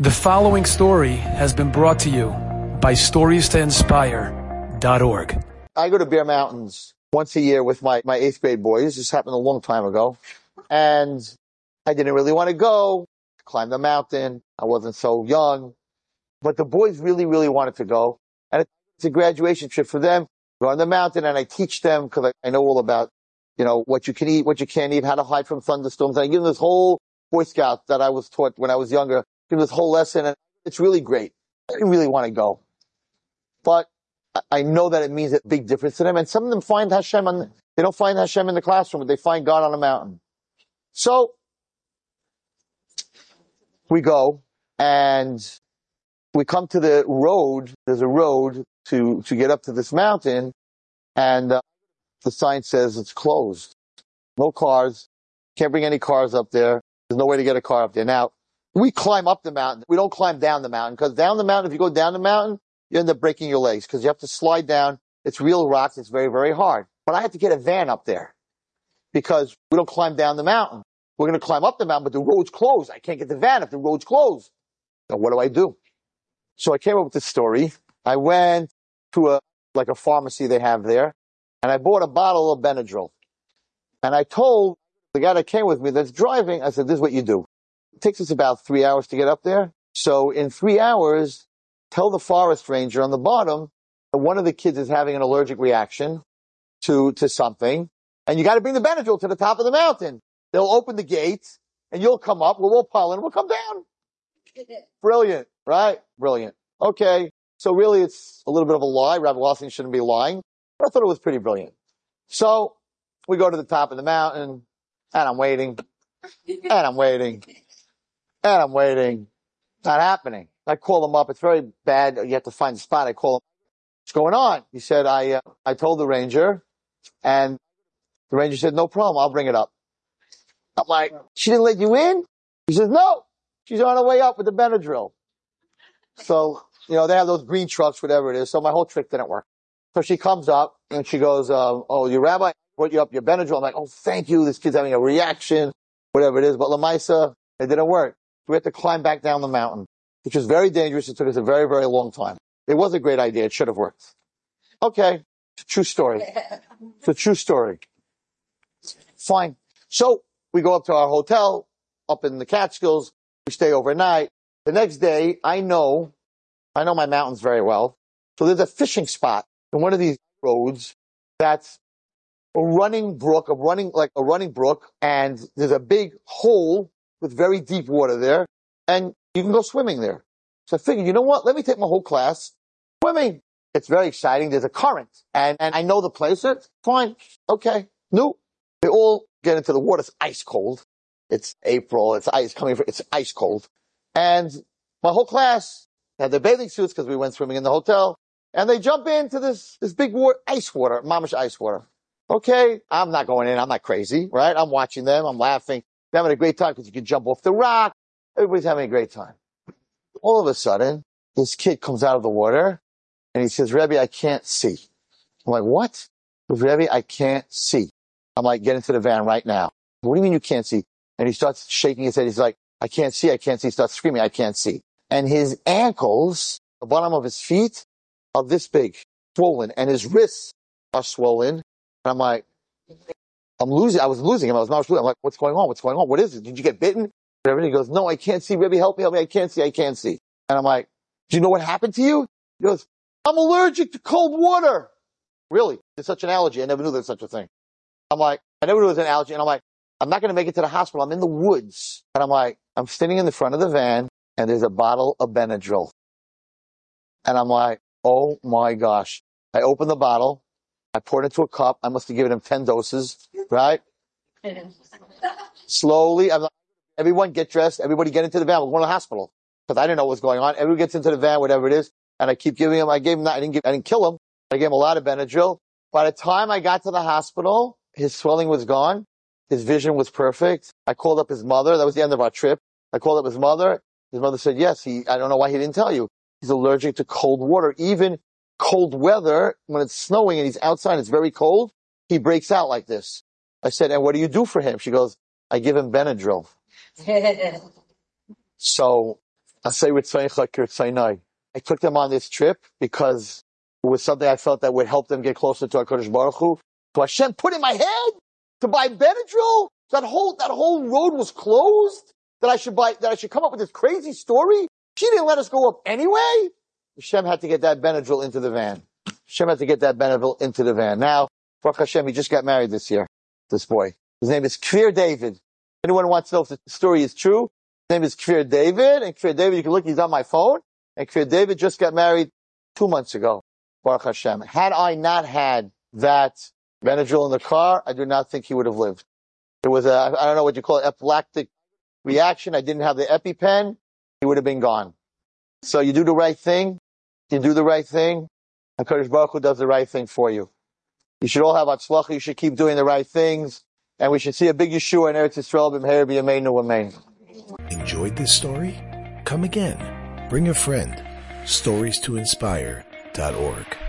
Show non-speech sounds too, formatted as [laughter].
The following story has been brought to you by StoriesToInspire.org. I go to Bear Mountains once a year with my, my eighth grade boys. This happened a long time ago. And I didn't really want to go, climb the mountain. I wasn't so young, but the boys really, really wanted to go. And it's a graduation trip for them. Go on the mountain and I teach them because I, I know all about, you know, what you can eat, what you can't eat, how to hide from thunderstorms. And I give them this whole Boy Scout that I was taught when I was younger this whole lesson and it's really great. I didn't really want to go, but I know that it means a big difference to them. And some of them find Hashem on, they don't find Hashem in the classroom, but they find God on a mountain. So we go and we come to the road. There's a road to, to get up to this mountain and uh, the sign says it's closed. No cars. Can't bring any cars up there. There's no way to get a car up there. Now, we climb up the mountain. We don't climb down the mountain because down the mountain, if you go down the mountain, you end up breaking your legs because you have to slide down. It's real rocks. It's very, very hard. But I had to get a van up there because we don't climb down the mountain. We're going to climb up the mountain, but the road's closed. I can't get the van if the road's closed. So what do I do? So I came up with this story. I went to a, like a pharmacy they have there and I bought a bottle of Benadryl. And I told the guy that came with me that's driving, I said, this is what you do. It takes us about three hours to get up there. So in three hours, tell the forest ranger on the bottom that one of the kids is having an allergic reaction to, to something. And you got to bring the Benadryl to the top of the mountain. They'll open the gates and you'll come up. We'll all pile in. We'll come down. [laughs] Brilliant, right? Brilliant. Okay. So really it's a little bit of a lie. Rabbi Wallerstein shouldn't be lying, but I thought it was pretty brilliant. So we go to the top of the mountain and I'm waiting and I'm waiting and I'm waiting. Not happening. I call him up. It's very bad. You have to find the spot. I call him. What's going on? He said, I, uh, I told the ranger and the ranger said, no problem. I'll bring it up. I'm like, she didn't let you in? He says, no, she's on her way up with the Benadryl. So, you know, they have those green trucks, whatever it is. So my whole trick didn't work. So she comes up and she goes, uh, oh, your rabbi brought you up your Benadryl. I'm like, oh, thank you. This kid's having a reaction, whatever it is. But Lamaisa, it didn't work we had to climb back down the mountain, which was very dangerous. It took us a very, very long time. It was a great idea. It should have worked. Okay. It's a true story. It's a true story. Fine. So we go up to our hotel up in the Catskills. We stay overnight. The next day, I know, I know my mountains very well. So there's a fishing spot in one of these roads that's a running brook, a running, like a running brook, and there's a big hole with very deep water there, and you can go swimming there. So I figured, you know what? Let me take my whole class swimming. It's very exciting. There's a current, and and I know the place. It's fine. Okay. No, they all get into the water. It's ice cold. It's April. It's ice coming. It's ice cold, and my whole class had their bathing suits because we went swimming in the hotel, and they jump into this this big water, ice water, mamish ice water. Okay, I'm not going in. I'm not crazy, right? I'm watching them. I'm laughing. They're having a great time because you can jump off the rock. Everybody's having a great time. All of a sudden, this kid comes out of the water and he says, Rebbe, I can't see. I'm like, what? Rebbe, I can't see. I'm like, get into the van right now. What do you mean you can't see? And he starts shaking his head. He's like, I can't see. I can't see. He starts screaming. I can't see. And his ankles, the bottom of his feet are this big, swollen, and his wrists are swollen. And I'm like, I'm losing. I was losing him. I was not I'm like, what's going on? What's going on? What is it? Did you get bitten? And he goes, no, I can't see. Rebbe, help me, help me. I can't see. I can't see. And I'm like, do you know what happened to you? He goes, I'm allergic to cold water. Really? It's such an allergy. I never knew there's such a thing. I'm like, I never knew there was an allergy. And I'm like, I'm not going to make it to the hospital. I'm in the woods. And I'm like, I'm standing in the front of the van and there's a bottle of Benadryl. And I'm like, oh my gosh. I open the bottle I poured into a cup. I must have given him 10 doses, right? Slowly, I'm like, everyone get dressed. Everybody get into the van. We're going to the hospital because I didn't know what was going on. Everyone gets into the van, whatever it is. And I keep giving him, I gave him that. I didn't give, I didn't kill him. I gave him a lot of Benadryl. By the time I got to the hospital, his swelling was gone. His vision was perfect. I called up his mother. That was the end of our trip. I called up his mother. His mother said, yes, he, I don't know why he didn't tell you. He's allergic to cold water. Even cold weather, when it's snowing and he's outside, it's very cold, he breaks out like this. I said, and what do you do for him? She goes, I give him Benadryl. [laughs] so I say with I took them on this trip because it was something I felt that would help them get closer to HaKadosh Baruch Hu. So Hashem put in my head to buy Benadryl. That whole, that whole road was closed. That I should buy, that I should come up with this crazy story. She didn't let us go up anyway. Hashem had to get that Benadryl into the van. Hashem had to get that Benadryl into the van. Now, Baruch Hashem, he just got married this year. This boy. His name is Kfir David. Anyone wants to know if the story is true? His name is Kfir David. And Kfir David, you can look, he's on my phone. And Kfir David just got married two months ago. Baruch Hashem. Had I not had that Benadryl in the car, I do not think he would have lived. It was a, I don't know what you call it, epileptic reaction. I didn't have the EpiPen. He would have been gone. So you do the right thing. You do the right thing. HaKadosh Baruch Hu does the right thing for you. You should all have atzlacha. You should keep doing the right things. And we should see a big Yeshua in Eretz Yisrael. B'mher b'yameinu amen. Enjoyed this story? Come again. Bring a friend. Stories to inspire.org.